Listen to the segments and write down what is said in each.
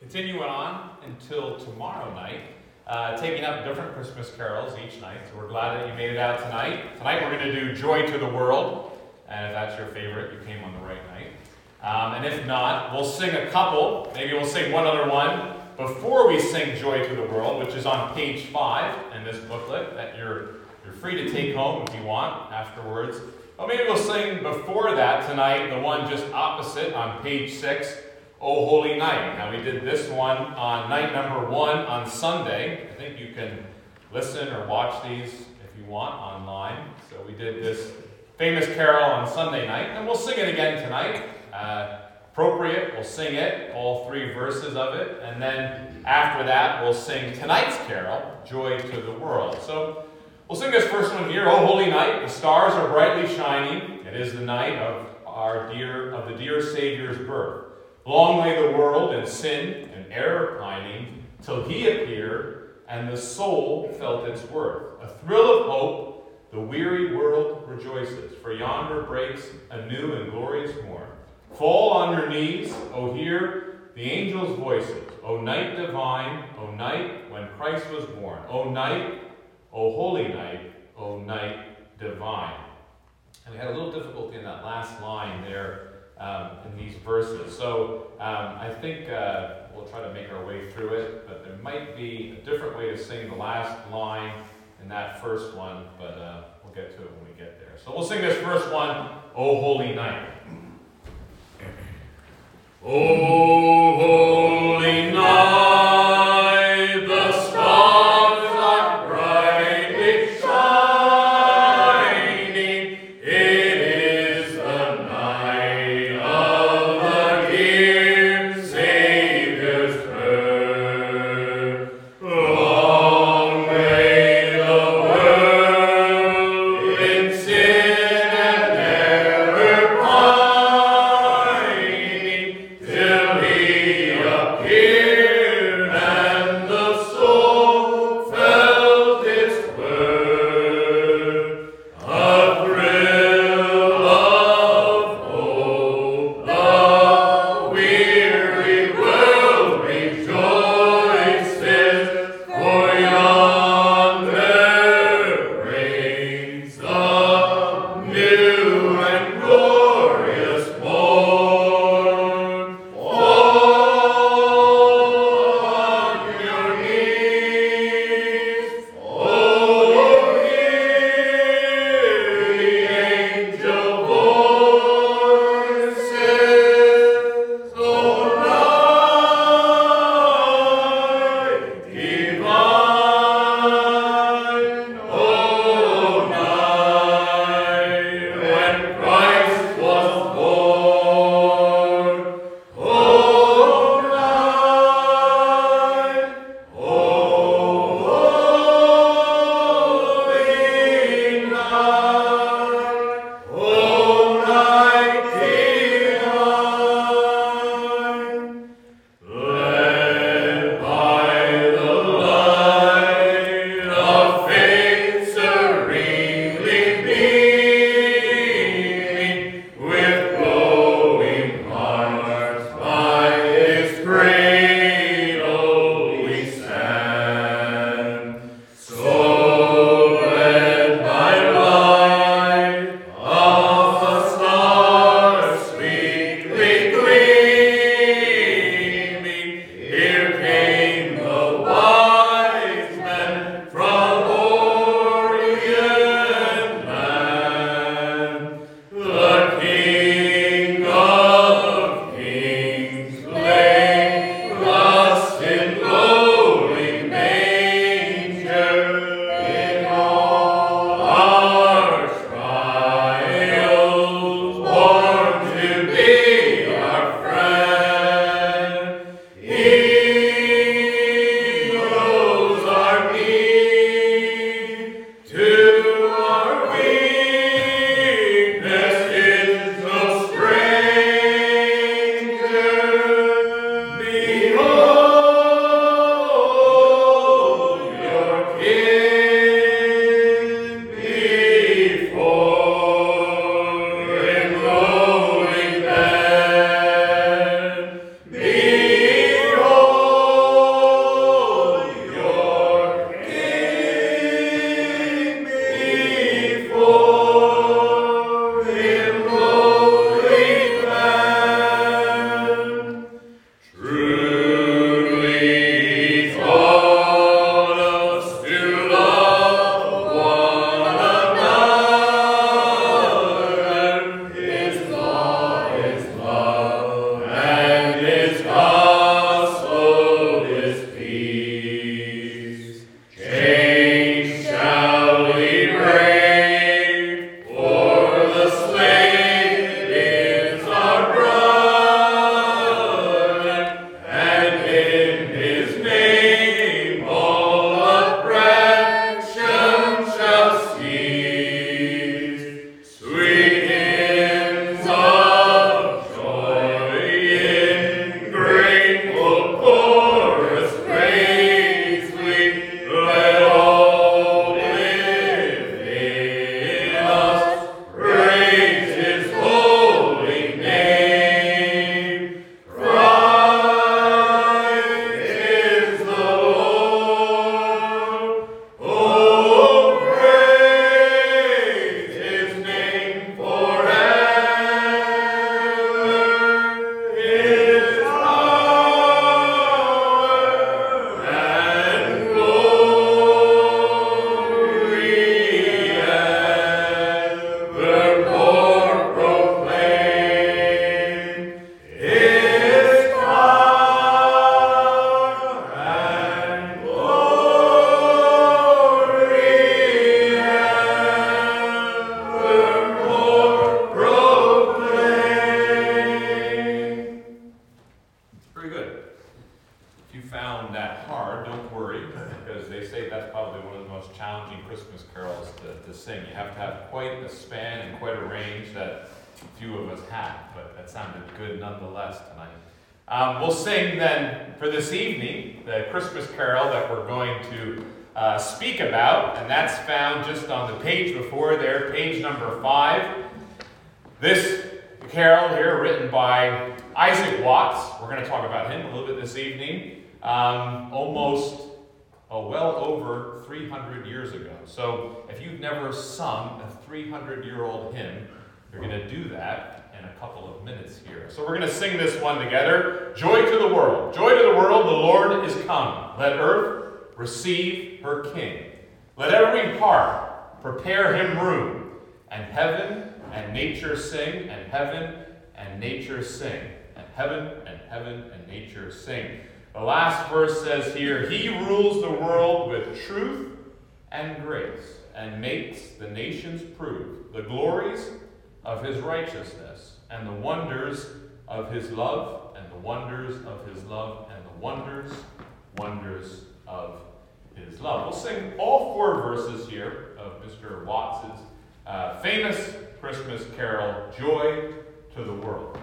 continue on until tomorrow night, uh, taking up different Christmas carols each night. So we're glad that you made it out tonight. Tonight we're going to do Joy to the World. And if that's your favorite, you came on the right night. Um, and if not, we'll sing a couple. Maybe we'll sing one other one before we sing Joy to the World, which is on page five in this booklet that you're, you're free to take home if you want afterwards. Or maybe we'll sing before that tonight, the one just opposite on page six, O Holy Night. Now, we did this one on night number one on Sunday. I think you can listen or watch these if you want online. So, we did this famous carol on Sunday night, and we'll sing it again tonight. Uh, appropriate, we'll sing it, all three verses of it, and then after that, we'll sing tonight's carol, Joy to the World. So, we'll sing this first one here, O Holy Night. The stars are brightly shining. It is the night of our dear, of the dear Savior's birth. Long lay the world in sin and error pining, till he appeared, and the soul felt its worth. A thrill of hope, the weary world rejoices, for yonder breaks a new and glorious morn. Fall on your knees, O hear the angels' voices. O night divine, O night when Christ was born. O night, O holy night, O night divine. And we had a little difficulty in that last line there um, in these verses. So um, I think uh, we'll try to make our way through it, but there might be a different way to sing the last line in that first one, but uh, we'll get to it when we get there. So we'll sing this first one, O Holy Night. O Holy Night, there, page number five. This carol here, written by Isaac Watts, we're going to talk about him a little bit this evening, um, almost, oh, well over 300 years ago. So if you've never sung a 300 year old hymn, you're going to do that in a couple of minutes here. So we're going to sing this one together. Joy to the world. Joy to the world, the Lord is come. Let earth receive her King. Let every heart prepare him room. And heaven and nature sing, and heaven and nature sing. And heaven and heaven and nature sing. The last verse says here, He rules the world with truth and grace, and makes the nations prove the glories of his righteousness, and the wonders of his love, and the wonders of his love, and the wonders, wonders of his love. We'll sing all four verses here Mr. Watts's uh, famous Christmas carol, Joy to the World.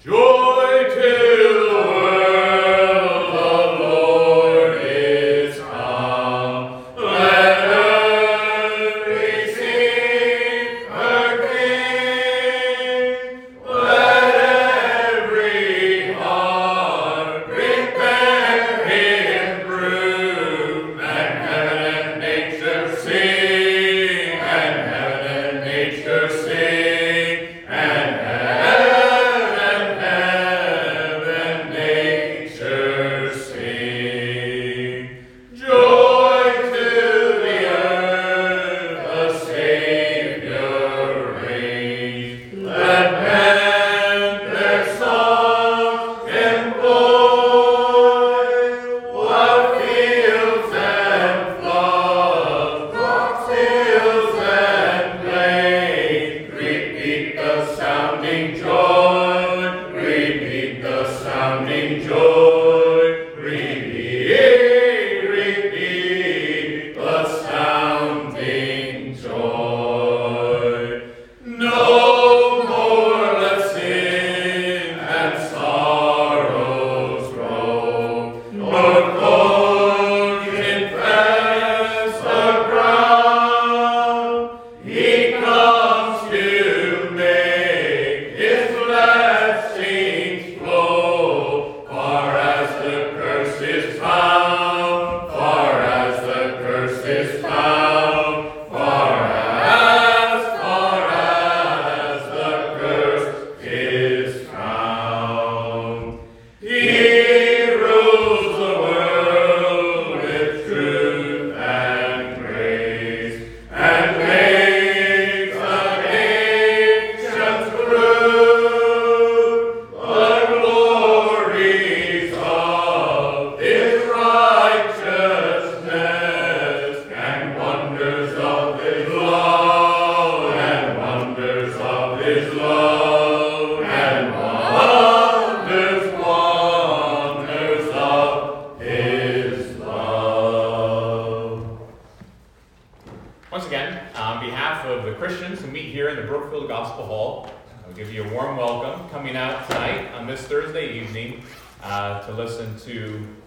Joy to the world,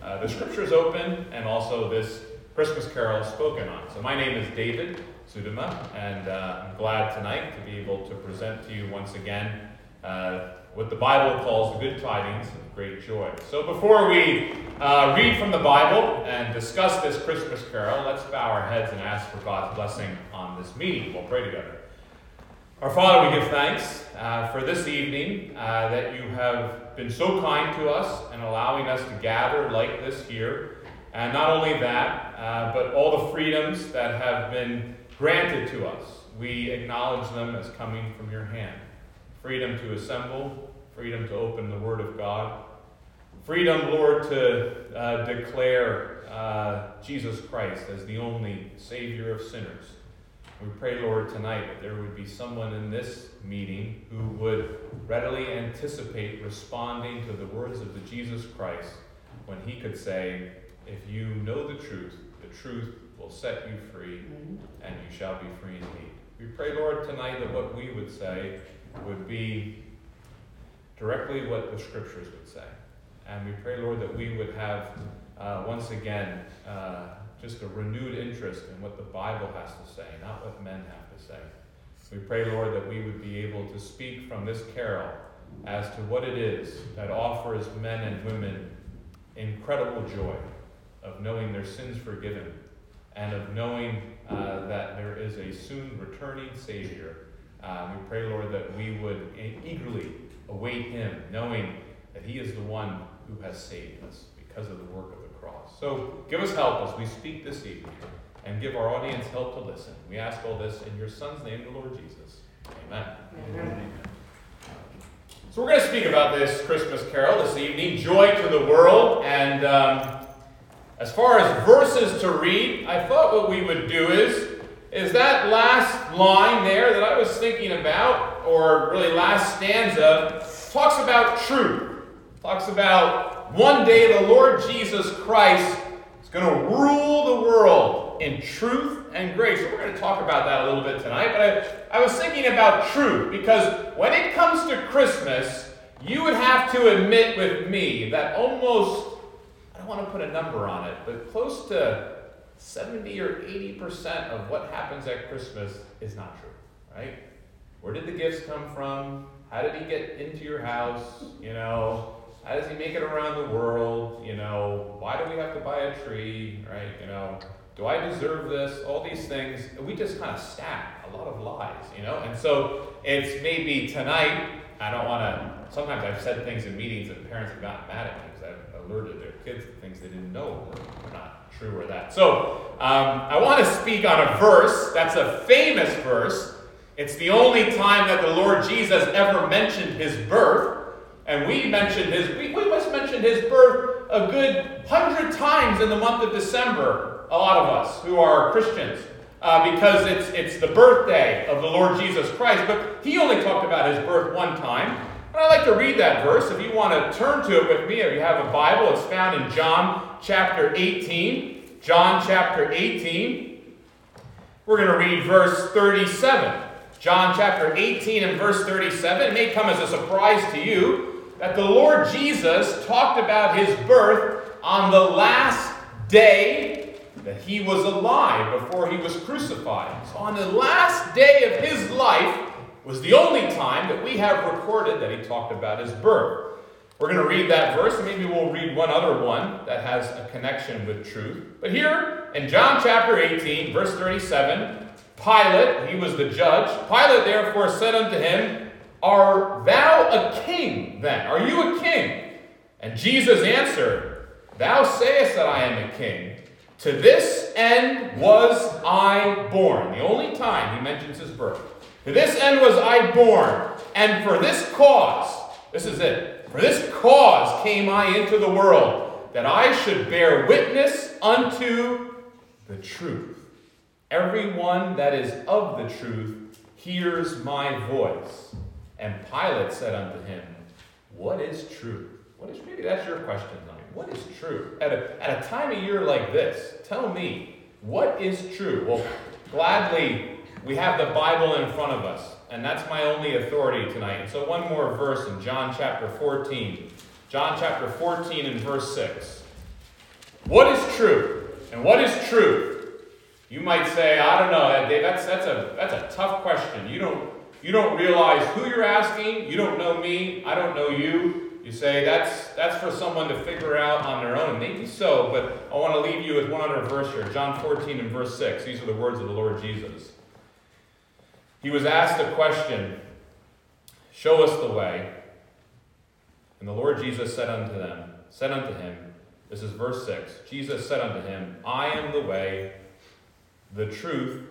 uh, the scriptures open and also this Christmas carol spoken on. So, my name is David Sudama, and uh, I'm glad tonight to be able to present to you once again uh, what the Bible calls the good tidings of great joy. So, before we uh, read from the Bible and discuss this Christmas carol, let's bow our heads and ask for God's blessing on this meeting. We'll pray together. Our Father, we give thanks uh, for this evening uh, that you have been so kind to us and allowing us to gather like this here. And not only that, uh, but all the freedoms that have been granted to us. We acknowledge them as coming from your hand. Freedom to assemble, freedom to open the Word of God, freedom, Lord, to uh, declare uh, Jesus Christ as the only Savior of sinners. We pray, Lord, tonight that there would be someone in this meeting who would readily anticipate responding to the words of the Jesus Christ when he could say, If you know the truth, the truth will set you free, and you shall be free indeed. We pray, Lord, tonight that what we would say would be directly what the scriptures would say. And we pray, Lord, that we would have uh, once again uh, just a renewed interest in what the Bible has to say, not what men have to say. We pray, Lord, that we would be able to speak from this carol as to what it is that offers men and women incredible joy of knowing their sins forgiven and of knowing uh, that there is a soon returning Savior. Uh, we pray, Lord, that we would eagerly await Him, knowing that He is the one who has saved us because of the work of. So give us help as we speak this evening and give our audience help to listen. We ask all this in your Son's name, the Lord Jesus. Amen. Amen. So we're going to speak about this Christmas carol this evening, Joy to the World. And um, as far as verses to read, I thought what we would do is, is that last line there that I was thinking about, or really last stanza, talks about truth. Talks about one day the Lord Jesus Christ is going to rule the world in truth and grace. We're going to talk about that a little bit tonight. But I, I was thinking about truth because when it comes to Christmas, you would have to admit with me that almost I don't want to put a number on it, but close to 70 or 80% of what happens at Christmas is not true, right? Where did the gifts come from? How did he get into your house? You know, how does he make it around the world? You know, why do we have to buy a tree, right? You know, do I deserve this? All these things. We just kind of stack a lot of lies, you know? And so it's maybe tonight, I don't want to, sometimes I've said things in meetings and parents have gotten mad at me because I've alerted their kids to things they didn't know were, not true or that. So um, I want to speak on a verse that's a famous verse. It's the only time that the Lord Jesus ever mentioned his birth. And we mentioned his, we, we must mention his birth a good hundred times in the month of December, a lot of us who are Christians. Uh, because it's, it's the birthday of the Lord Jesus Christ. But he only talked about his birth one time. And I'd like to read that verse. If you want to turn to it with me, if you have a Bible, it's found in John chapter 18. John chapter 18. We're going to read verse 37. John chapter 18 and verse 37. It may come as a surprise to you that the Lord Jesus talked about his birth on the last day that he was alive before he was crucified. So on the last day of his life, was the only time that we have recorded that he talked about his birth. We're going to read that verse, and maybe we'll read one other one that has a connection with truth. But here in John chapter 18, verse 37, Pilate, he was the judge, Pilate therefore said unto him, Are thou a king then? Are you a king? And Jesus answered, Thou sayest that I am a king. To this end was I born. The only time he mentions his birth. To this end was I born, and for this cause, this is it, for this cause came I into the world, that I should bear witness unto the truth. Everyone that is of the truth hears my voice. And Pilate said unto him, What is truth? What is maybe that's your question tonight. What is true? At a, at a time of year like this, tell me, what is true? Well, gladly we have the Bible in front of us, and that's my only authority tonight. And so, one more verse in John chapter 14. John chapter 14 and verse 6. What is true? And what is truth? You might say, I don't know, Dave, that's, that's, a, that's a tough question. You don't, you don't realize who you're asking. You don't know me. I don't know you. You say that's, that's for someone to figure out on their own. Maybe so, but I want to leave you with one other verse here. John 14 and verse 6. These are the words of the Lord Jesus. He was asked a question Show us the way. And the Lord Jesus said unto them, said unto him, this is verse 6. Jesus said unto him, I am the way, the truth,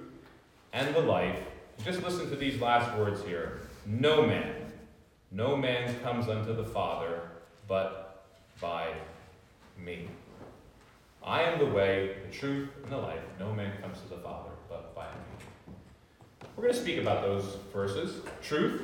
and the life. Just listen to these last words here. No man, no man comes unto the Father but by me. I am the way, the truth, and the life. No man comes to the Father but by me. We're going to speak about those verses truth,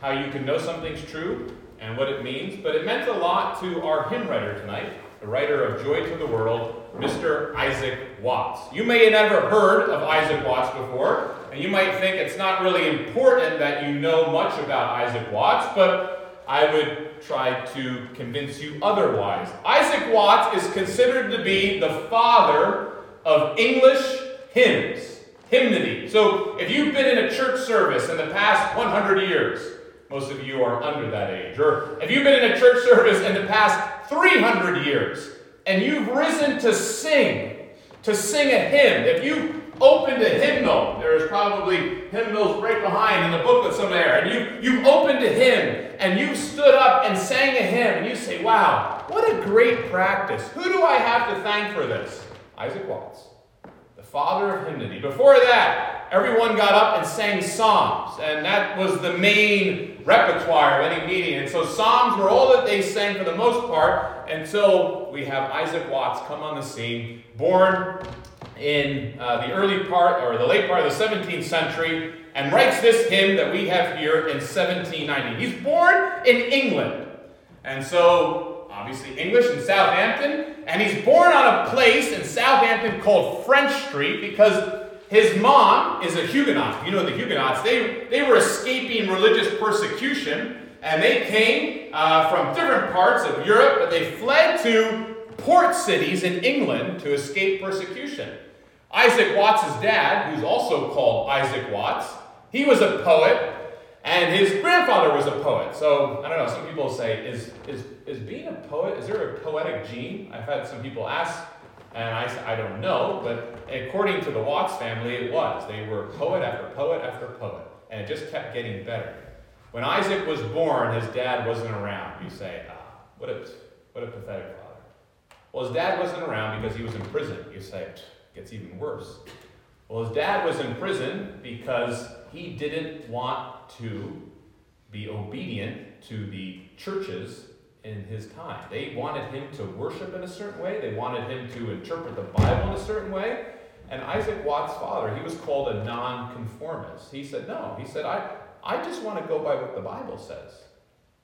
how you can know something's true, and what it means. But it meant a lot to our hymn writer tonight, the writer of Joy to the World, Mr. Isaac Watts. You may have never heard of Isaac Watts before, and you might think it's not really important that you know much about Isaac Watts, but I would try to convince you otherwise. Isaac Watts is considered to be the father of English hymns, hymnody. So if you've been in a church service in the past 100 years, most of you are under that age, or if you've been in a church service in the past 300 years, and you've risen to sing, to sing a hymn, if you opened a hymnal, there's probably hymnals right behind in the booklet somewhere, and you, you've opened a hymn, and you've stood up and sang a hymn, and you say, wow, what a great practice. Who do I have to thank for this? Isaac Watts, the father of hymnody. Before that, everyone got up and sang psalms, and that was the main repertoire of any meeting. And so psalms were all that they sang for the most part until we have Isaac Watts come on the scene, born in uh, the early part or the late part of the 17th century, and writes this hymn that we have here in 1790. He's born in England, and so obviously English in Southampton, and he's born on a place in Southampton called French Street because his mom is a Huguenot. You know the Huguenots, they, they were escaping religious persecution, and they came uh, from different parts of Europe, but they fled to port cities in England to escape persecution. Isaac Watts' dad, who's also called Isaac Watts, he was a poet, and his grandfather was a poet. So, I don't know, some people say, is, is, is being a poet, is there a poetic gene? I've had some people ask and I I don't know, but according to the Watts family, it was. They were poet after poet after poet, and it just kept getting better. When Isaac was born, his dad wasn't around. You say, ah, what a, what a pathetic. Well, his dad wasn't around because he was in prison. You say, it gets even worse. Well, his dad was in prison because he didn't want to be obedient to the churches in his time. They wanted him to worship in a certain way, they wanted him to interpret the Bible in a certain way. And Isaac Watts' father, he was called a nonconformist. He said, No, he said, I, I just want to go by what the Bible says.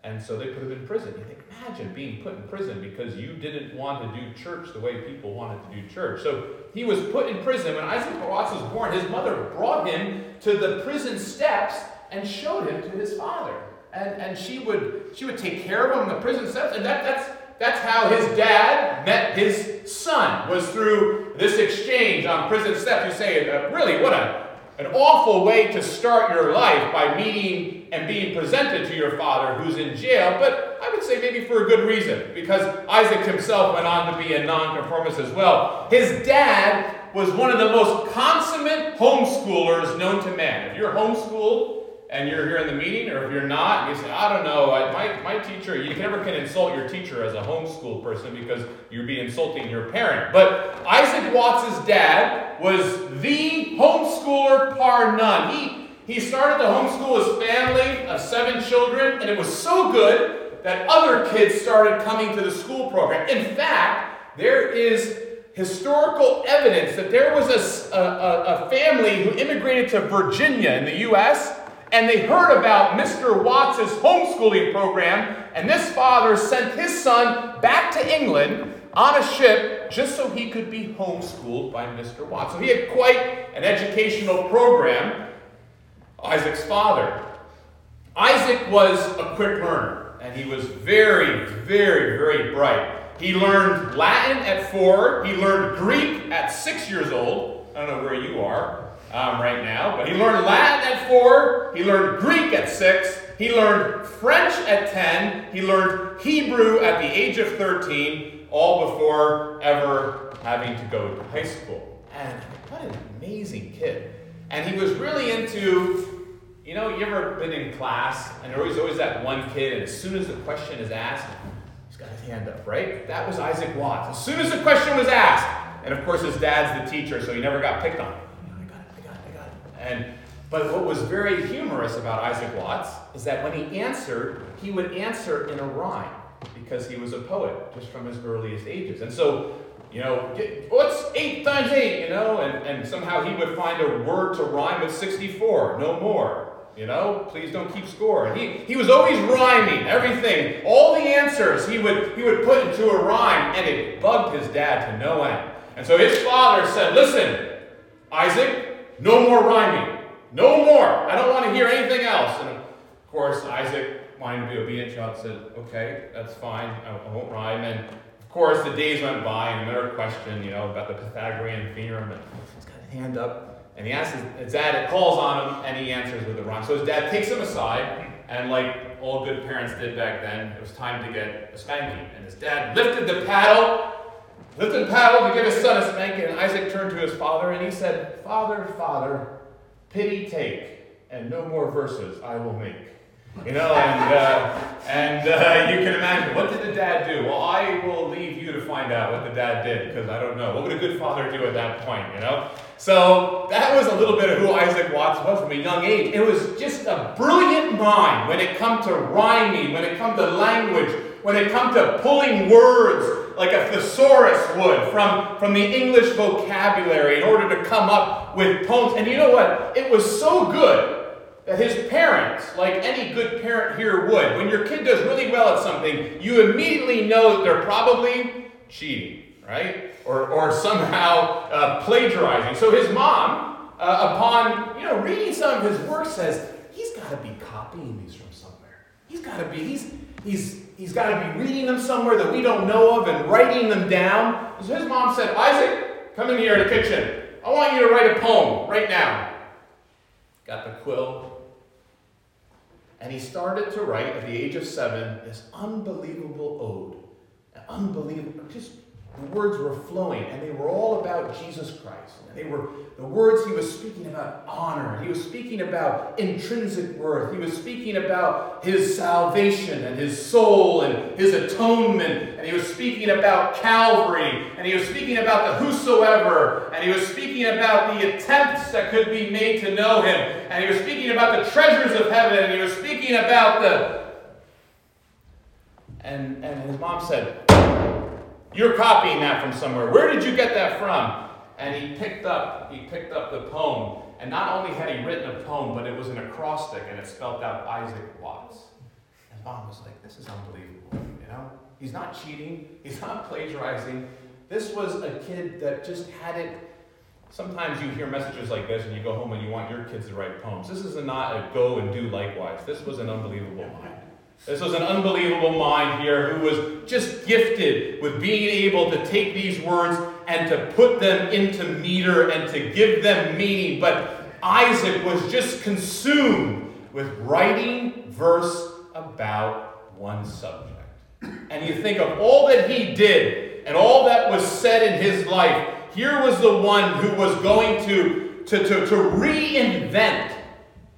And so they put him in prison. You think, imagine being put in prison because you didn't want to do church the way people wanted to do church. So he was put in prison. When Isaac Watts was born, his mother brought him to the prison steps and showed him to his father and, and she would she would take care of him in the prison steps, and that, that's that's how his dad met his son was through this exchange on prison steps. You say, uh, really, what a an awful way to start your life by meeting and being presented to your father who's in jail, but I would say maybe for a good reason, because Isaac himself went on to be a nonconformist as well. His dad was one of the most consummate homeschoolers known to man. If you're homeschooled, and you're here in the meeting, or if you're not, you say, I don't know, my, my teacher, you never can insult your teacher as a homeschool person because you'd be insulting your parent. But Isaac Watts' dad was the homeschooler par none. He, he started to homeschool his family of seven children, and it was so good that other kids started coming to the school program. In fact, there is historical evidence that there was a, a, a family who immigrated to Virginia in the U.S and they heard about Mr. Watts' homeschooling program, and this father sent his son back to England on a ship just so he could be homeschooled by Mr. Watts. So he had quite an educational program, Isaac's father. Isaac was a quick learner, and he was very, very, very bright. He learned Latin at four, he learned Greek at six years old. I don't know where you are um, right now, but he learned Latin at four, he learned Greek at six, he learned French at 10, he learned Hebrew at the age of 13, all before ever having to go to high school. And what an amazing kid. And he was really into, you know, you ever been in class and there was always that one kid, and as soon as the question is asked, he's got his hand up, right? That was Isaac Watts. As soon as the question was asked, and of course his dad's the teacher, so he never got picked on. And, but what was very humorous about Isaac Watts is that when he answered, he would answer in a rhyme. because he was a poet just from his earliest ages. And so, you know, what's 8 times 8, you know? And, and somehow he would find a word to rhyme with 64, no more. You know, please don't keep score. And he, he was always rhyming everything. All the answers he would, he would put into a rhyme, and it bugged his dad to no end. And so his father said, Listen, Isaac, no more rhyming. No more. I don't want to hear anything else. And of course, Isaac, wanting to be obedient child, said, Okay, that's fine. I, won't rhyme. And of course, the days went by, and another question, you know, about the Pythagorean theorem. And he's got his hand up. And he asks his dad, it calls on him, and he answers with a rhyme. So his dad takes him aside, and like all good parents did back then, it was time to get a spanking. And his dad lifted the paddle, lifted paddle to give his son a spanking, and Isaac turned to his father and he said, Father, Father, pity take, and no more verses I will make. You know, and, uh, and uh, you can imagine, what did the dad do? Well, I will leave you to find out what the dad did, because I don't know. What would a good father do at that point, you know? So that was a little bit of who Isaac Watts was from a young age. It was just a brilliant mind when it come to rhyming, when it come to language, when it come to pulling words like a thesaurus would from, from the English vocabulary in order to come up with poems. And you know what? It was so good that his parents, like any good parent here would, when your kid does really well at something, you immediately know that they're probably cheating, right? or, or somehow uh, plagiarizing. So his mom, uh, upon you know reading some of his work, says he's got to be copying these from somewhere. He's got to be he's he's he's got to be reading them somewhere that we don't know of and writing them down. So his mom said, Isaac, come in here in the kitchen. I want you to write a poem right now. Got the quill. And he started to write at the age of seven this unbelievable ode. Unbelievable, just the words were flowing, and they were all about Jesus Christ. They were the words he was speaking about honor. He was speaking about intrinsic worth. He was speaking about his salvation and his soul and his atonement. And he was speaking about Calvary. And he was speaking about the whosoever. And he was speaking about the attempts that could be made to know him. And he was speaking about the treasures of heaven. And he was speaking about the. And, and his mom said, you're copying that from somewhere. Where did you get that from? And he picked up, he picked up the poem. And not only had he written a poem, but it was an acrostic and it spelled out Isaac Watts. And mom was like, this is unbelievable. You know? He's not cheating, he's not plagiarizing. This was a kid that just had it. Sometimes you hear messages like this and you go home and you want your kids to write poems. This is not a go and do likewise. This was an unbelievable mind. This was an unbelievable mind here who was just gifted with being able to take these words and to put them into meter and to give them meaning. But Isaac was just consumed with writing verse about one subject. And you think of all that he did and all that was said in his life. Here was the one who was going to, to, to, to reinvent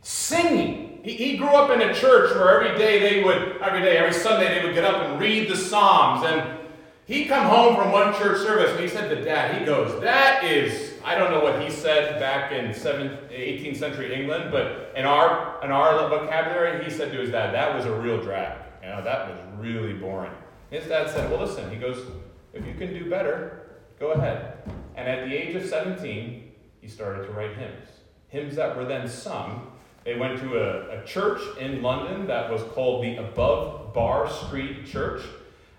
singing he, he grew up in a church where every day they would, every day, every Sunday, they would get up and read the Psalms. And he come home from one church service and he said to dad, he goes, that is, I don't know what he said back in 18th century England, but in our, in our vocabulary, he said to his dad, that was a real drag. You know, that was really boring. His dad said, well, listen, he goes, if you can do better, go ahead. And at the age of 17, he started to write hymns. Hymns that were then sung they went to a, a church in London that was called the Above Bar Street Church.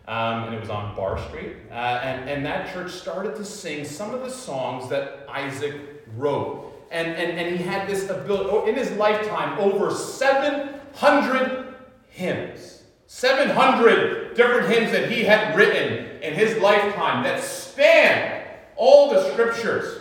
Um, and it was on Bar Street. Uh, and, and that church started to sing some of the songs that Isaac wrote. And, and, and he had this ability, oh, in his lifetime, over 700 hymns. 700 different hymns that he had written in his lifetime that spanned all the scriptures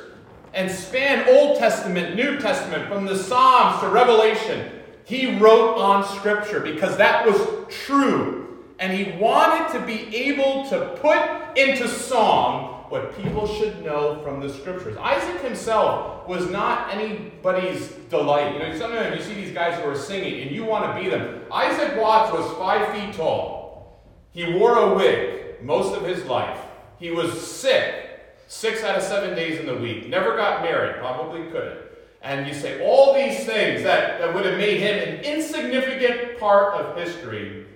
and span Old Testament, New Testament, from the Psalms to Revelation. He wrote on Scripture because that was true. And he wanted to be able to put into song what people should know from the Scriptures. Isaac himself was not anybody's delight. You know, sometimes you see these guys who are singing and you want to be them. Isaac Watts was five feet tall. He wore a wig most of his life. He was sick six out of seven days in the week, never got married, probably couldn't. And you say all these things that, that would have made him an insignificant part of history.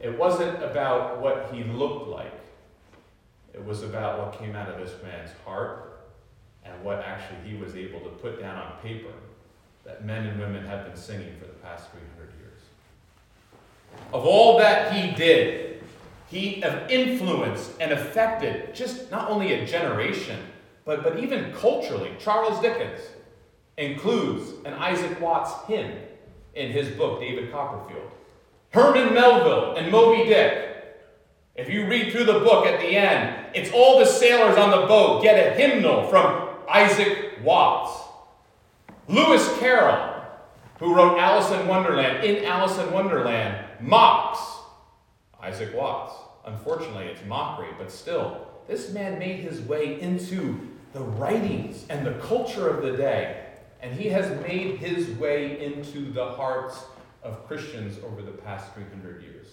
It wasn't about what he looked like, it was about what came out of this man's heart and what actually he was able to put down on paper that men and women have been singing for the past 300 years. Of all that he did, he influenced and affected just not only a generation, but, but even culturally. Charles Dickens includes an Isaac Watts hymn in his book, David Copperfield. Herman Melville and Moby Dick. If you read through the book at the end, it's all the sailors on the boat get a hymnal from Isaac Watts. Lewis Carroll, who wrote Alice in Wonderland, in Alice in Wonderland, mocks Isaac Watts. Unfortunately, it's mockery, but still, this man made his way into the writings and the culture of the day, and he has made his way into the hearts of Christians over the past 300 years.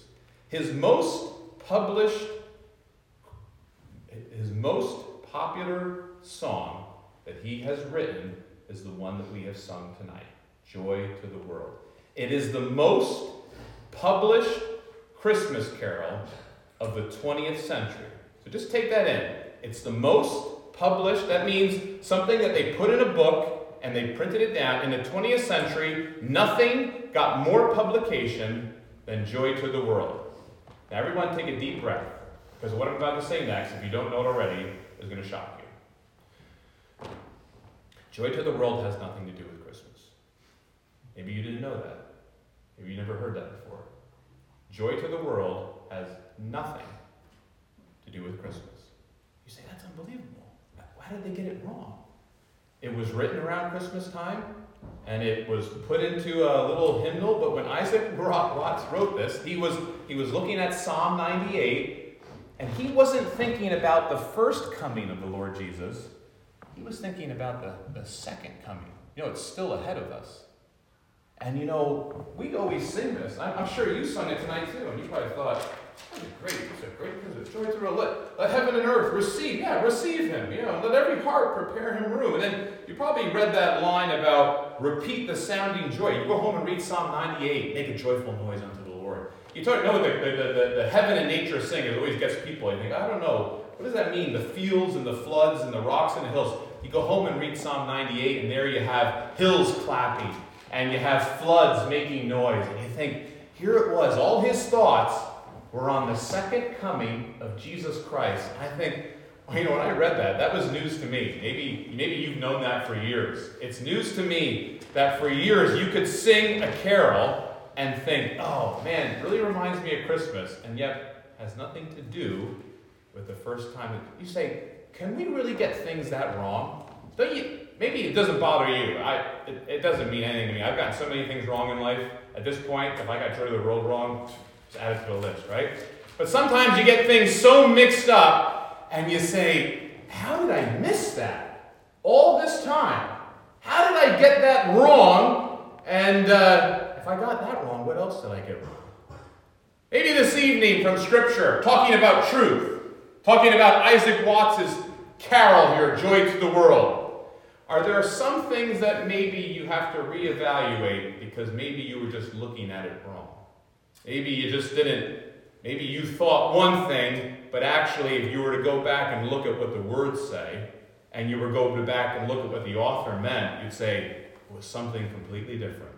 His most published, his most popular song that he has written is the one that we have sung tonight Joy to the World. It is the most published Christmas carol of the 20th century. So just take that in. It's the most published, that means something that they put in a book and they printed it down. In the 20th century, nothing got more publication than Joy to the World. Now, everyone take a deep breath, because what I'm about to say next, if you don't know it already, is going to shock you. Joy to the World has nothing to do with Christmas. Maybe you didn't know that. Maybe you never heard that before. Joy to the World has nothing to do with Christmas. You say, that's unbelievable. Why did they get it wrong? It was written around Christmas time, and it was put into a little hymnal. But when Isaac Watts wrote this, he was, he was looking at Psalm 98, and he wasn't thinking about the first coming of the Lord Jesus. He was thinking about the, the second coming. You know, it's still ahead of us. And you know, we always sing this. I'm, I'm sure you sung it tonight too, and you probably thought, that's great, it's a great Christmas. Joy through let, let heaven and earth receive, yeah, receive him. You know, let every heart prepare him room. And then you probably read that line about repeat the sounding joy. You go home and read Psalm 98, make a joyful noise unto the Lord. You talk, know the, the, the, the heaven and nature sing, it always gets people. You think, I don't know, what does that mean? The fields and the floods and the rocks and the hills. You go home and read Psalm 98, and there you have hills clapping, and you have floods making noise. And you think, here it was, all his thoughts were on the second coming of Jesus Christ. I think, well, you know, when I read that, that was news to me. Maybe, maybe you've known that for years. It's news to me that for years you could sing a carol and think, oh man, it really reminds me of Christmas, and yet has nothing to do with the first time. You say, can we really get things that wrong? Don't you? Maybe it doesn't bother you. I, it, it doesn't mean anything to me. I've gotten so many things wrong in life. At this point, if I got Joy to the World wrong, just add it to the list, right? But sometimes you get things so mixed up and you say, How did I miss that? All this time. How did I get that wrong? And uh, if I got that wrong, what else did I get wrong? Maybe this evening from Scripture, talking about truth, talking about Isaac Watts's carol here, Joy to the World. Are there some things that maybe you have to reevaluate because maybe you were just looking at it wrong? Maybe you just didn't, maybe you thought one thing, but actually, if you were to go back and look at what the words say, and you were going to back and look at what the author meant, you'd say it was something completely different.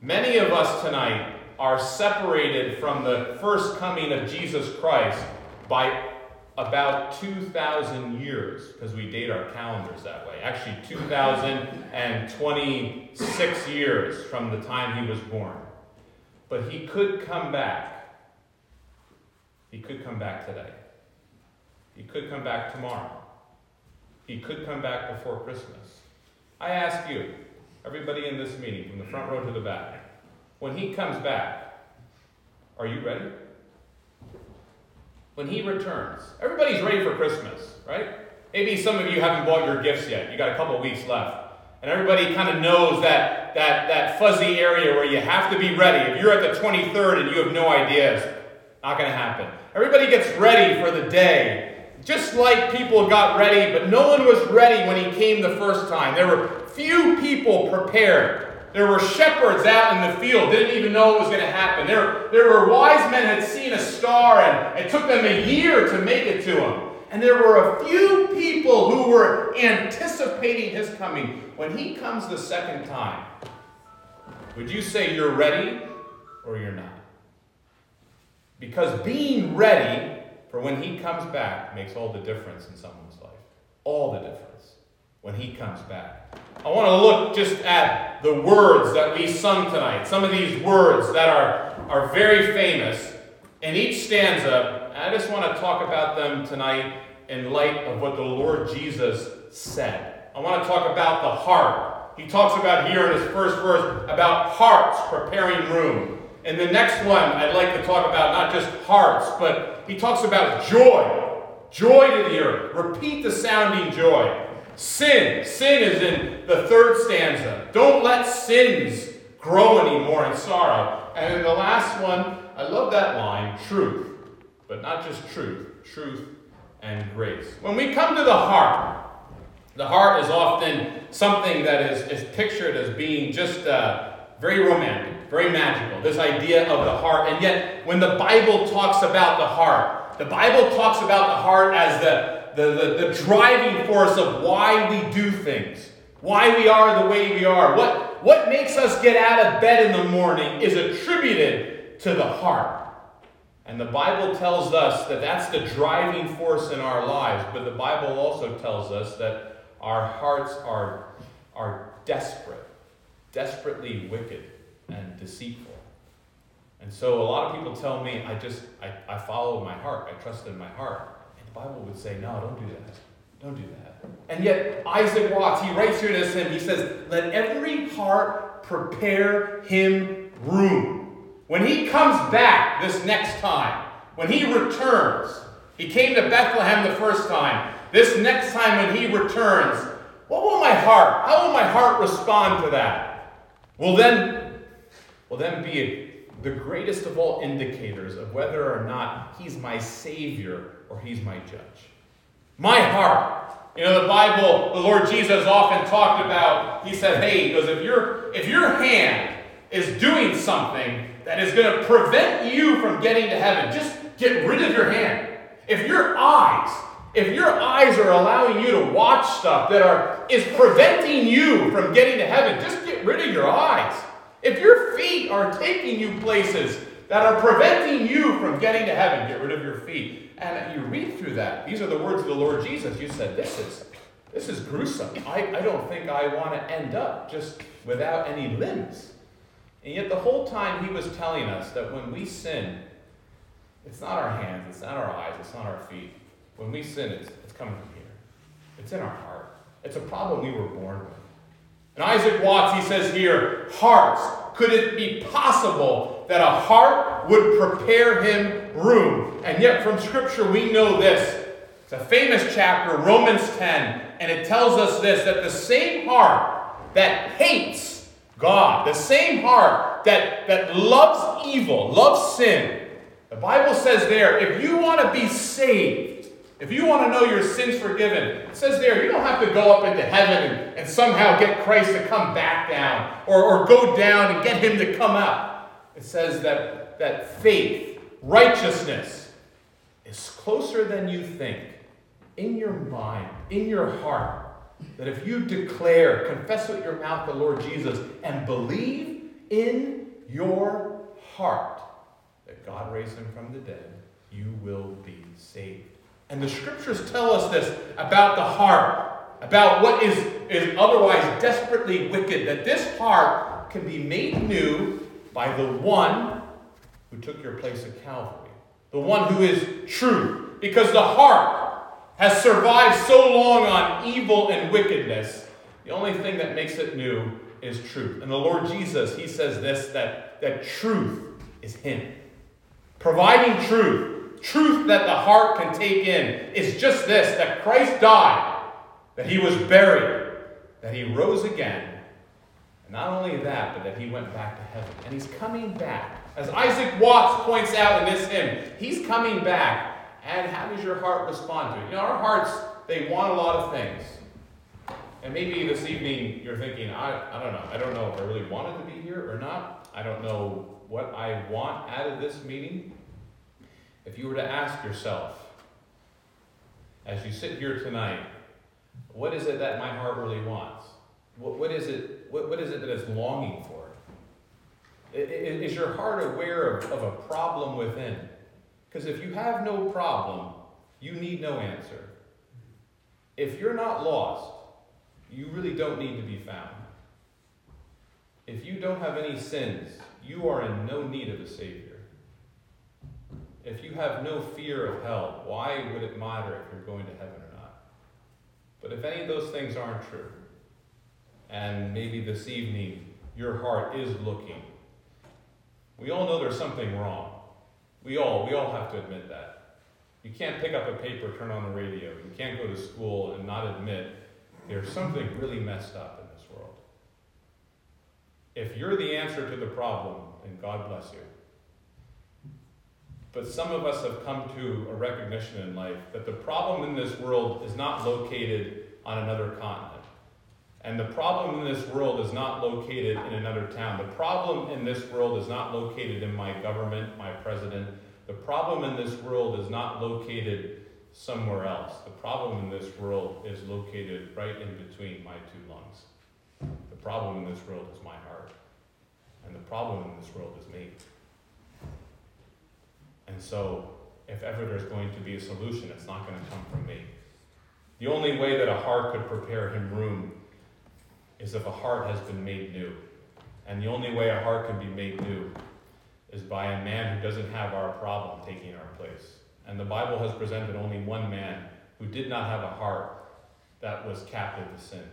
Many of us tonight are separated from the first coming of Jesus Christ by about 2,000 years, because we date our calendars that way. Actually, 2,026 years from the time he was born. But he could come back. He could come back today. He could come back tomorrow. He could come back before Christmas. I ask you, everybody in this meeting, from the front row to the back, when he comes back, are you ready? When he returns, everybody's ready for Christmas, right? Maybe some of you haven't bought your gifts yet. You got a couple weeks left. And everybody kind of knows that, that, that fuzzy area where you have to be ready. If you're at the 23rd and you have no ideas, not going to happen. Everybody gets ready for the day. Just like people got ready, but no one was ready when he came the first time. There were few people prepared. There were shepherds out in the field, didn't even know what was going to happen. There, there were wise men had seen a star, and it took them a year to make it to him. And there were a few people who were anticipating his coming. When he comes the second time, would you say you're ready or you're not? Because being ready for when he comes back makes all the difference in someone's life. All the difference when he comes back. I want to look just at the words that we sung tonight. Some of these words that are, are very famous in each stanza I just want to talk about them tonight in light of what the Lord Jesus said. I want to talk about the heart. He talks about here in his first verse about hearts preparing room. And the next one, I'd like to talk about not just hearts, but he talks about joy. Joy to the earth. Repeat the sounding joy. Sin. Sin is in the third stanza. Don't let sins grow anymore in sorrow. And in the last one, I love that line truth. But not just truth, truth and grace. When we come to the heart, the heart is often something that is, is pictured as being just uh, very romantic, very magical, this idea of the heart. And yet, when the Bible talks about the heart, the Bible talks about the heart as the, the, the, the driving force of why we do things, why we are the way we are. What, what makes us get out of bed in the morning is attributed to the heart. And the Bible tells us that that's the driving force in our lives, but the Bible also tells us that our hearts are, are desperate, desperately wicked and deceitful. And so a lot of people tell me, I just, I, I follow my heart, I trust in my heart. Bible would say, no, don't do that. Don't do that. And yet, Isaac Watts, he writes here in this hymn, he says, Let every heart prepare him room. When he comes back this next time, when he returns, he came to Bethlehem the first time. This next time when he returns, what will my heart, how will my heart respond to that? Will then, will then be the greatest of all indicators of whether or not he's my savior or he's my judge. My heart. You know, the Bible, the Lord Jesus often talked about, he said, hey, he goes, if your if your hand is doing something that is going to prevent you from getting to heaven. Just get rid of your hand. If your eyes, if your eyes are allowing you to watch stuff that are is preventing you from getting to heaven, just get rid of your eyes. If your feet are taking you places that are preventing you from getting to heaven, get rid of your feet. And you read through that. These are the words of the Lord Jesus. You said, This is this is gruesome. I, I don't think I want to end up just without any limbs. And yet, the whole time he was telling us that when we sin, it's not our hands, it's not our eyes, it's not our feet. When we sin, it's, it's coming from here. It's in our heart. It's a problem we were born with. And Isaac Watts, he says here, hearts. Could it be possible that a heart would prepare him room? And yet, from Scripture, we know this. It's a famous chapter, Romans 10, and it tells us this that the same heart that hates God, the same heart that, that loves evil, loves sin. The Bible says there, if you want to be saved, if you want to know your sins forgiven, it says there, you don't have to go up into heaven and, somehow get Christ to come back down or, or go down and get him to come up. It says that, that faith, righteousness, is closer than you think in your mind, in your heart. That if you declare, confess with your mouth the Lord Jesus, and believe in your heart that God raised him from the dead, you will be saved. And the scriptures tell us this about the heart, about what is, is otherwise desperately wicked, that this heart can be made new by the one who took your place at Calvary, the one who is true. Because the heart has survived so long on evil and wickedness, the only thing that makes it new is truth. And the Lord Jesus, he says this that, that truth is Him. Providing truth, truth that the heart can take in, is just this that Christ died, that He was buried, that He rose again. Not only that, but that He went back to heaven. And He's coming back. As Isaac Watts points out in this hymn, He's coming back and how does your heart respond to it? You know, our hearts, they want a lot of things. And maybe this evening you're thinking, I, I don't know, I don't know if I really wanted to be here or not. I don't know what I want out of this meeting. If you were to ask yourself, as you sit here tonight, what is it that my heart really wants? What, what is it? What, what is it that it's longing for? Is your heart aware of, of a problem within? Because if you have no problem, you need no answer. If you're not lost, you really don't need to be found. If you don't have any sins, you are in no need of a Savior. If you have no fear of hell, why would it matter if you're going to heaven or not? But if any of those things aren't true, and maybe this evening your heart is looking, we all know there's something wrong. We all, we all have to admit that. You can't pick up a paper, turn on the radio. You can't go to school and not admit there's something really messed up in this world. If you're the answer to the problem, then God bless you. But some of us have come to a recognition in life that the problem in this world is not located on another continent. And the problem in this world is not located in another town. The problem in this world is not located in my government, my president. The problem in this world is not located somewhere else. The problem in this world is located right in between my two lungs. The problem in this world is my heart. And the problem in this world is me. And so, if ever there's going to be a solution, it's not going to come from me. The only way that a heart could prepare him room is if a heart has been made new. And the only way a heart can be made new is by a man who doesn't have our problem taking our place. And the Bible has presented only one man who did not have a heart that was captive to sin.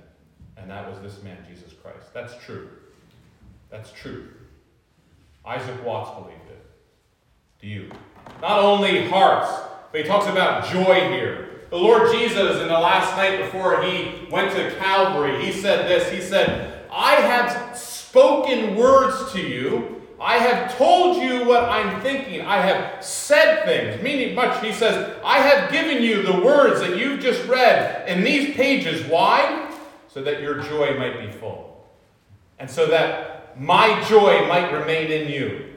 And that was this man, Jesus Christ. That's true. That's true. Isaac Watts believed it. Do you? Not only hearts, but he talks about joy here. The Lord Jesus, in the last night before he went to Calvary, he said this He said, I have spoken words to you. I have told you what I'm thinking. I have said things. Meaning much, he says, I have given you the words that you've just read in these pages. Why? So that your joy might be full. And so that my joy might remain in you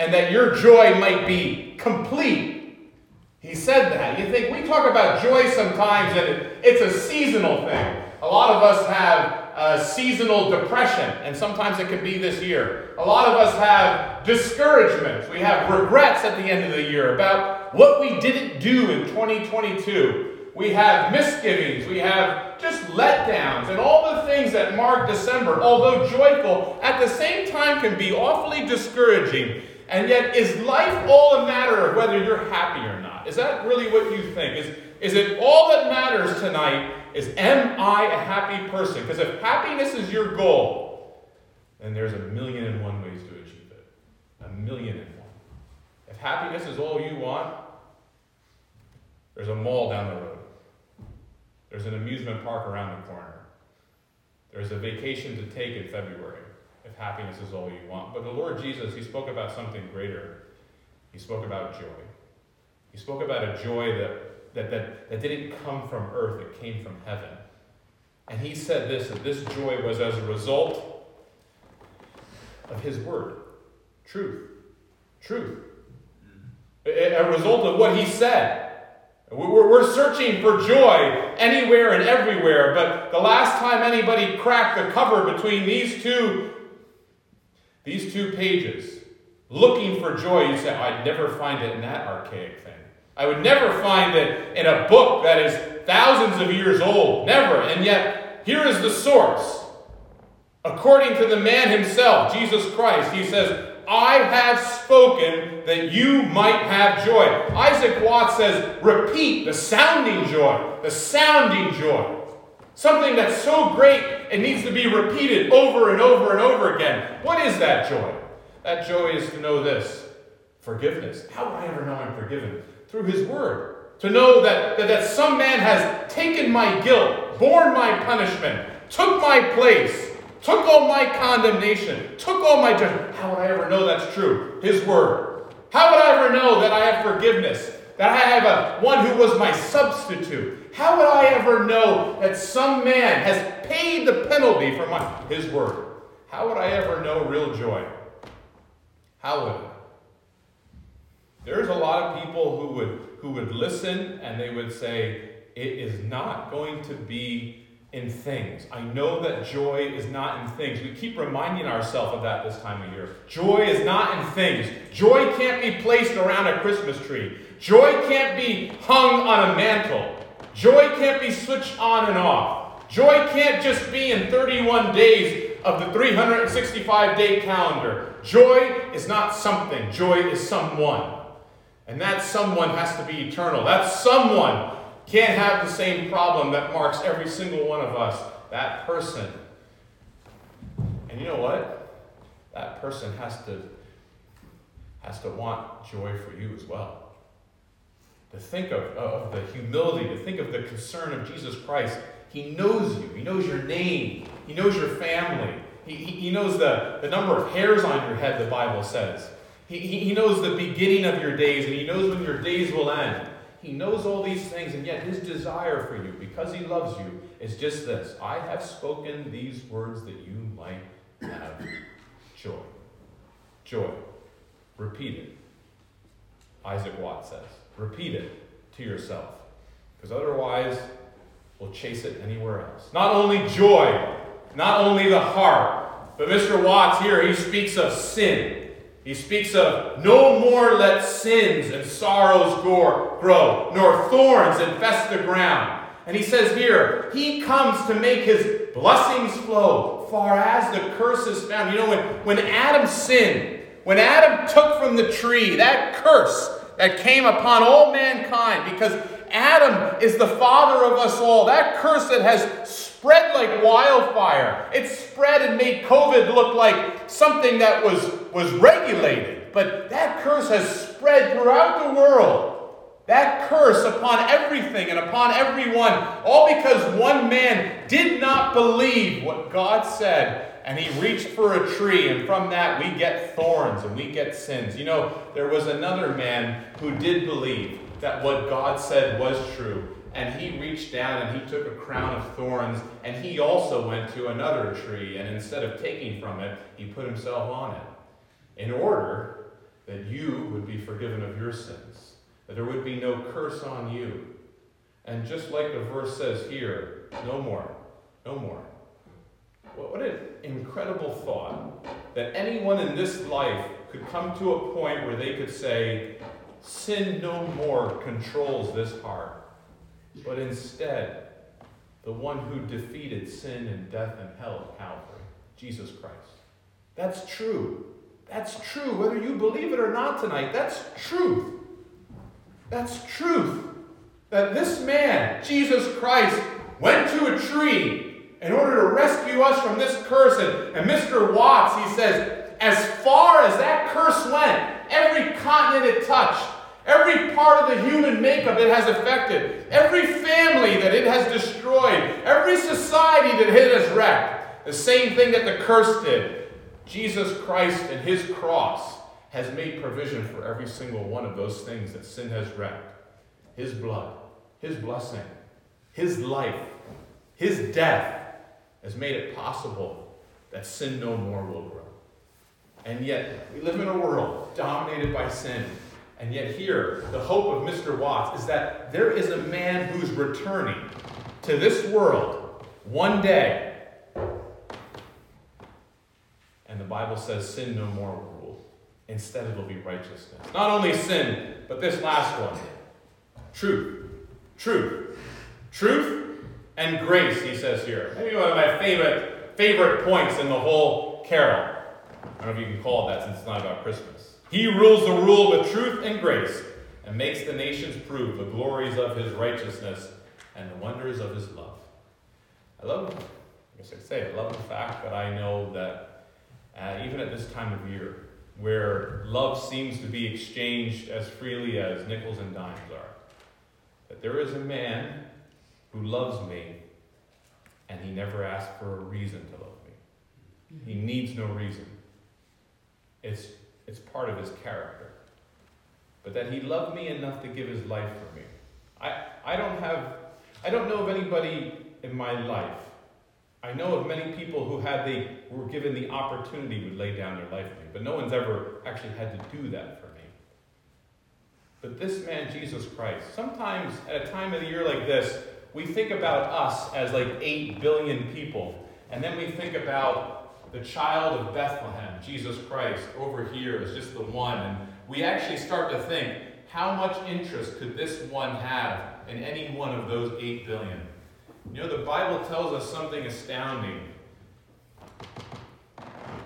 and that your joy might be complete. He said that. You think we talk about joy sometimes and it's a seasonal thing. A lot of us have uh, seasonal depression, and sometimes it can be this year. A lot of us have discouragements. We have regrets at the end of the year about what we didn't do in 2022. We have misgivings. We have just letdowns and all the things that mark December, although joyful, at the same time can be awfully discouraging and yet, is life all a matter of whether you're happy or not? Is that really what you think? Is, is it all that matters tonight is am I a happy person? Because if happiness is your goal, then there's a million and one ways to achieve it. A million and one. If happiness is all you want, there's a mall down the road. There's an amusement park around the corner. There's a vacation to take in February if happiness is all you want. But the Lord Jesus, he spoke about something greater. He spoke about joy. He spoke about a joy that, that, that, that didn't come from earth, it came from heaven. And he said this that this joy was as a result of his word truth. Truth. A result of what he said. We're searching for joy anywhere and everywhere, but the last time anybody cracked the cover between these two these two pages, looking for joy, you say, I'd never find it in that archaic thing. I would never find it in a book that is thousands of years old. Never. And yet, here is the source. According to the man himself, Jesus Christ, he says, I have spoken that you might have joy. Isaac Watts says, repeat the sounding joy, the sounding joy. Something that's so great it needs to be repeated over and over and over again. What is that joy? That joy is to know this forgiveness. How would I ever know I'm forgiven? Through His Word. To know that, that, that some man has taken my guilt, borne my punishment, took my place, took all my condemnation, took all my judgment. How would I ever know that's true? His Word. How would I ever know that I have forgiveness? That I have a one who was my substitute, How would I ever know that some man has paid the penalty for my, his word? How would I ever know real joy? How would? There's a lot of people who would, who would listen and they would say, it is not going to be in things. I know that joy is not in things. We keep reminding ourselves of that this time of year. Joy is not in things. Joy can't be placed around a Christmas tree. Joy can't be hung on a mantle. Joy can't be switched on and off. Joy can't just be in 31 days of the 365 day calendar. Joy is not something, joy is someone. And that someone has to be eternal. That someone can't have the same problem that marks every single one of us. That person. And you know what? That person has to has to want joy for you as well. To think of, of the humility, to think of the concern of Jesus Christ. He knows you. He knows your name. He knows your family. He, he, he knows the, the number of hairs on your head, the Bible says. He, he knows the beginning of your days, and he knows when your days will end. He knows all these things, and yet his desire for you, because he loves you, is just this I have spoken these words that you might have joy. Joy. Repeat it. Isaac Watts says. Repeat it to yourself. Because otherwise, we'll chase it anywhere else. Not only joy, not only the heart, but Mr. Watts here, he speaks of sin. He speaks of no more let sins and sorrows grow, nor thorns infest the ground. And he says here, he comes to make his blessings flow far as the curse is found. You know, when, when Adam sinned, when Adam took from the tree that curse that came upon all mankind, because Adam is the father of us all, that curse that has spread like wildfire. It spread and made COVID look like something that was, was regulated. But that curse has spread throughout the world. That curse upon everything and upon everyone, all because one man did not believe what God said and he reached for a tree, and from that we get thorns and we get sins. You know, there was another man who did believe that what God said was true, and he reached down and he took a crown of thorns and he also went to another tree and instead of taking from it, he put himself on it in order that you would be forgiven of your sins, that there would be no curse on you. And just like the verse says here, no more, no more. What an incredible thought that anyone in this life could come to a point where they could say, Sin no more controls this heart but instead the one who defeated sin and death and hell at Calvary, Jesus Christ. That's true. That's true. Whether you believe it or not tonight, that's truth. That's truth. That this man, Jesus Christ, went to a tree in order to rescue us from this curse. And, and Mr. Watts, he says, as far as that curse went, every continent it touched, Every part of the human makeup it has affected, every family that it has destroyed, every society that it has wrecked, the same thing that the curse did. Jesus Christ and his cross has made provision for every single one of those things that sin has wrecked. His blood, his blessing, his life, his death has made it possible that sin no more will grow. And yet, we live in a world dominated by sin. And yet, here, the hope of Mr. Watts is that there is a man who's returning to this world one day. And the Bible says sin no more will rule. Instead, it'll be righteousness. Not only sin, but this last one truth. Truth. Truth and grace, he says here. Maybe one of my favorite, favorite points in the whole carol. I don't know if you can call it that since it's not about Christmas. He rules the rule with truth and grace and makes the nations prove the glories of his righteousness and the wonders of his love. I love, I guess I'd say, I love the fact that I know that uh, even at this time of year, where love seems to be exchanged as freely as nickels and dimes are, that there is a man who loves me and he never asked for a reason to love me. He needs no reason. It's it's part of his character. But that he loved me enough to give his life for me. I, I don't have I don't know of anybody in my life. I know of many people who had they were given the opportunity would lay down their life for me, but no one's ever actually had to do that for me. But this man, Jesus Christ, sometimes at a time of the year like this, we think about us as like 8 billion people, and then we think about the child of Bethlehem, Jesus Christ, over here is just the one, and we actually start to think, how much interest could this one have in any one of those 8 billion? You know, the Bible tells us something astounding.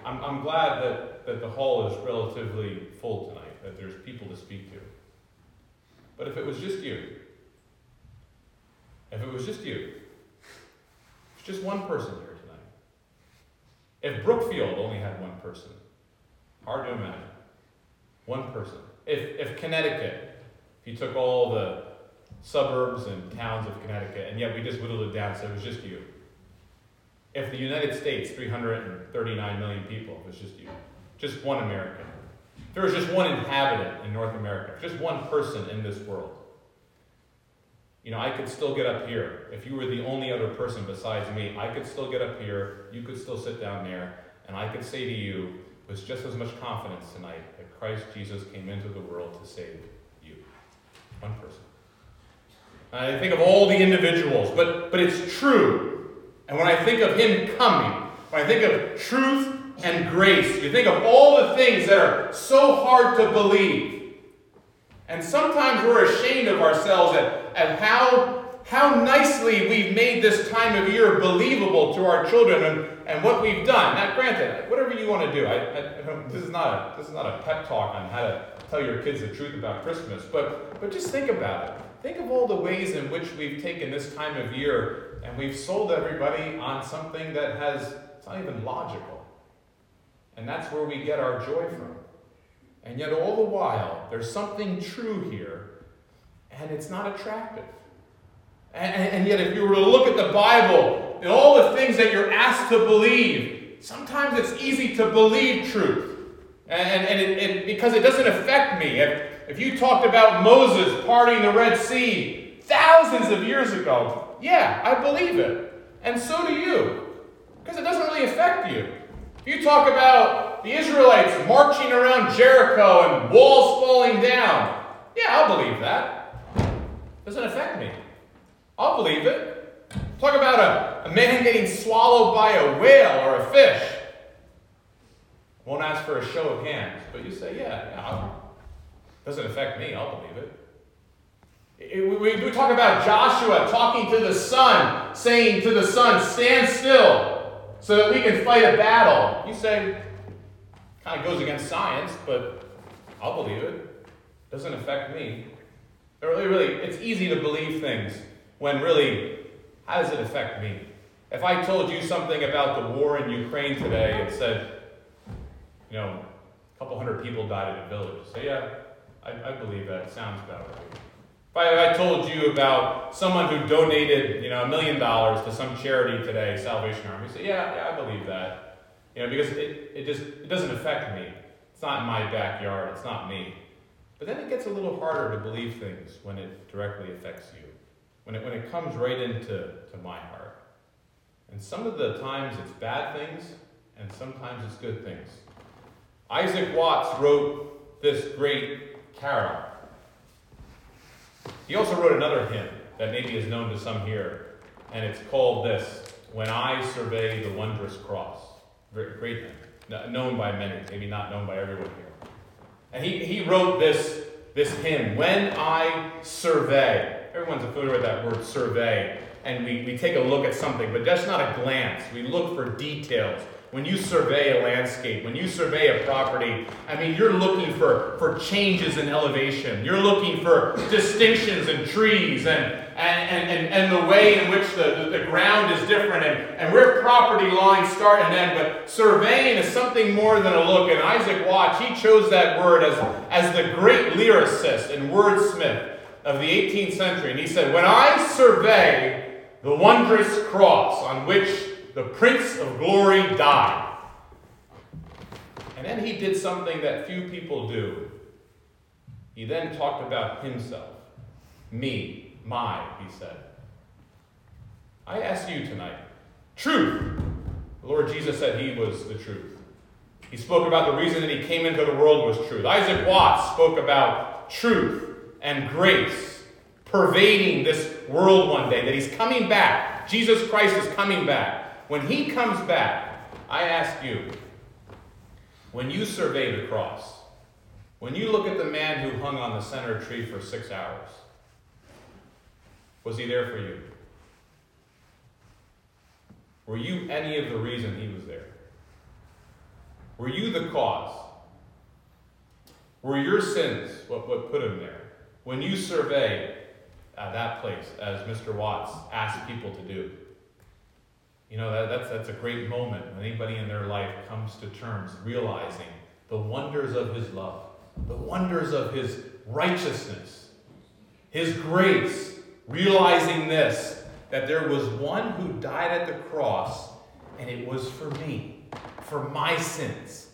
I'm, I'm glad that, that the hall is relatively full tonight, that there's people to speak to. But if it was just you, if it was just you, it's just one person here. If Brookfield only had one person, hard to imagine. One person. If, if Connecticut, if you took all the suburbs and towns of Connecticut, and yet we just whittled it down so it was just you. If the United States, 339 million people, it was just you, just one American. If there was just one inhabitant in North America, just one person in this world. You know, I could still get up here. If you were the only other person besides me, I could still get up here, you could still sit down there, and I could say to you with just as much confidence tonight that Christ Jesus came into the world to save you. One person. I think of all the individuals, but, but it's true. And when I think of Him coming, when I think of truth and grace, you think of all the things that are so hard to believe. And sometimes we're ashamed of ourselves at, at how, how nicely we've made this time of year believable to our children and, and what we've done. Now, granted, whatever you want to do, I, I, this, is not a, this is not a pep talk on how to tell your kids the truth about Christmas, but, but just think about it. Think of all the ways in which we've taken this time of year and we've sold everybody on something that has, it's not even logical. And that's where we get our joy from. And yet, all the while, there's something true here, and it's not attractive. And, and, yet, if you were to look at the Bible and all the things that you're asked to believe, sometimes it's easy to believe truth. And, and it, it, because it doesn't affect me. If, if you talked about Moses parting the Red Sea thousands of years ago, yeah, I believe it. And so do you. Because it doesn't really affect you. If you talk about the Israelites marching around Jericho and walls falling down, yeah, I'll believe that. It doesn't affect me. I'll believe it. Talk about a, a man getting swallowed by a whale or a fish. Won't ask for a show of hands, but you say, yeah, yeah doesn't affect me, I'll believe it. We, we talk about Joshua talking to the sun, saying to the sun, stand still so that we can fight a battle. You say, kind of goes against science, but I'll believe it. Doesn't affect me. Really, really, it's easy to believe things when really, how does it affect me? If I told you something about the war in Ukraine today and said, you know, a couple hundred people died in a village, say, yeah, I, I believe that. Sounds about right. If I, I, told you about someone who donated, you know, a million dollars to some charity today, Salvation Army, say, yeah, yeah, I believe that. You know, because it, it just it doesn't affect me. It's not in my backyard. It's not me. But then it gets a little harder to believe things when it directly affects you. When it, when it comes right into to my heart. And some of the times it's bad things, and sometimes it's good things. Isaac Watts wrote this great carol. He also wrote another hymn that maybe is known to some here, and it's called this When I Survey the Wondrous Cross. Great hymn, known by many, maybe not known by everyone here. And he, he wrote this, this hymn, When I Survey. Everyone's familiar with that word survey. And we, we take a look at something, but that's not a glance. We look for details when you survey a landscape, when you survey a property, I mean, you're looking for, for changes in elevation. You're looking for distinctions in trees and, and, and, and the way in which the, the, the ground is different and, and where property lines start and end. But surveying is something more than a look. And Isaac Watts, he chose that word as, as the great lyricist and wordsmith of the 18th century. And he said, When I survey the wondrous cross on which the Prince of Glory died. And then he did something that few people do. He then talked about himself. Me, my, he said. I ask you tonight truth. The Lord Jesus said he was the truth. He spoke about the reason that he came into the world was truth. Isaac Watts spoke about truth and grace pervading this world one day, that he's coming back. Jesus Christ is coming back. When he comes back, I ask you, when you survey the cross, when you look at the man who hung on the center tree for six hours, was he there for you? Were you any of the reason he was there? Were you the cause? Were your sins what, what put him there? When you survey uh, that place, as Mr. Watts asked people to do, you know, that, that's, that's a great moment when anybody in their life comes to terms realizing the wonders of his love, the wonders of his righteousness, his grace, realizing this that there was one who died at the cross, and it was for me, for my sins.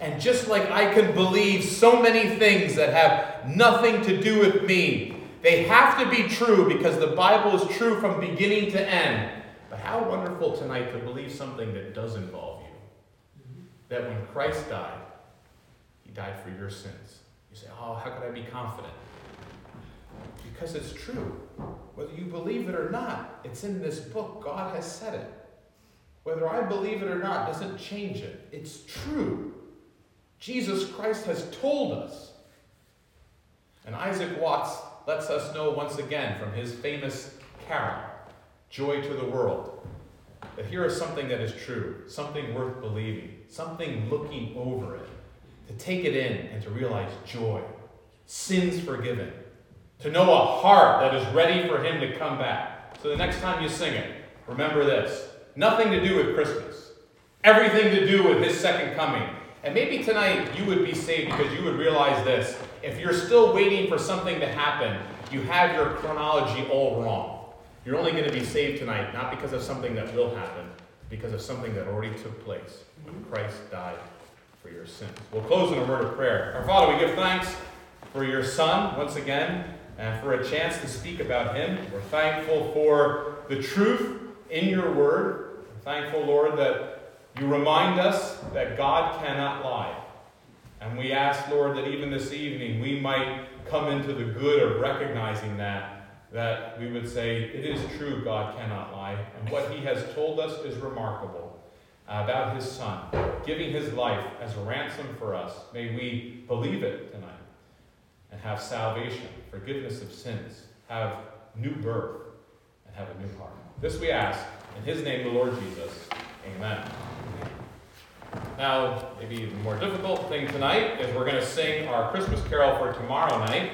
And just like I can believe so many things that have nothing to do with me, they have to be true because the Bible is true from beginning to end. But how wonderful tonight to believe something that does involve you. That when Christ died, he died for your sins. You say, Oh, how could I be confident? Because it's true. Whether you believe it or not, it's in this book. God has said it. Whether I believe it or not doesn't change it. It's true. Jesus Christ has told us. And Isaac Watts lets us know once again from his famous carol, Joy to the World, that here is something that is true, something worth believing, something looking over it, to take it in and to realize joy, sins forgiven, to know a heart that is ready for him to come back. So the next time you sing it, remember this nothing to do with Christmas, everything to do with his second coming. And maybe tonight you would be saved because you would realize this. If you're still waiting for something to happen, you have your chronology all wrong. You're only going to be saved tonight, not because of something that will happen, because of something that already took place when Christ died for your sins. We'll close in a word of prayer. Our Father, we give thanks for your Son once again and for a chance to speak about him. We're thankful for the truth in your word. We're thankful, Lord, that you remind us that God cannot lie. And we ask, Lord, that even this evening we might come into the good of recognizing that, that we would say, it is true, God cannot lie. And what he has told us is remarkable about his Son, giving his life as a ransom for us. May we believe it tonight and have salvation, forgiveness of sins, have new birth, and have a new heart. This we ask in his name, the Lord Jesus. Amen. Now, maybe the more difficult thing tonight is we're going to sing our Christmas carol for tomorrow night.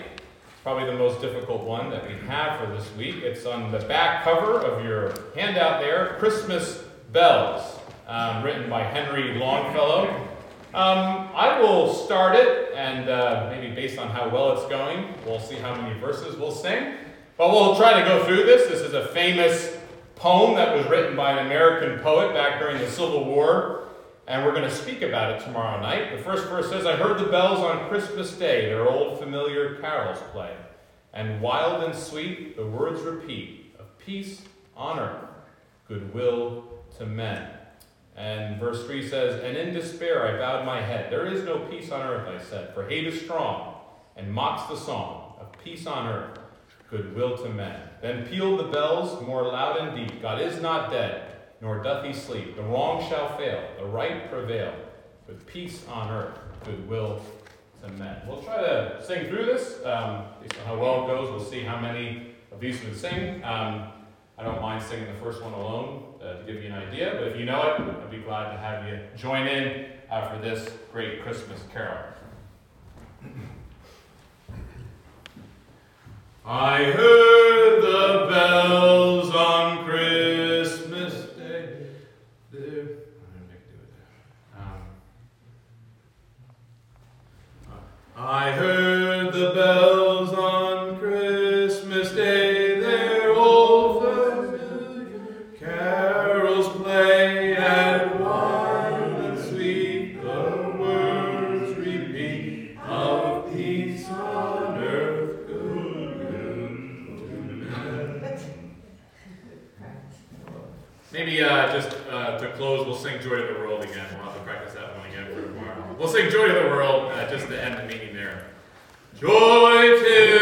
Probably the most difficult one that we have for this week. It's on the back cover of your handout there Christmas Bells, um, written by Henry Longfellow. Um, I will start it, and uh, maybe based on how well it's going, we'll see how many verses we'll sing. But we'll try to go through this. This is a famous poem that was written by an American poet back during the Civil War and we're going to speak about it tomorrow night. The first verse says, I heard the bells on Christmas Day, their old familiar carols play, and wild and sweet the words repeat of peace on earth, goodwill to men. And verse 3 says, And in despair I bowed my head. There is no peace on earth, I said, for hate is strong, and mocks the song of peace on earth, goodwill to men. Then pealed the bells more loud and deep. God is not dead nor doth he sleep. The wrong shall fail, the right prevail, with peace on earth, goodwill to men. We'll try to sing through this. Um, based on how well it goes, we'll see how many of these we sing. Um, I don't mind singing the first one alone uh, to give you an idea, but if you know it, I'd be glad to have you join in uh, for this great Christmas carol. I heard the bells on Christmas Day. Um, I heard close, we'll sing Joy to the World again. We'll have to practice that one again for tomorrow. We'll sing Joy to the World uh, just to end the meeting there. Joy to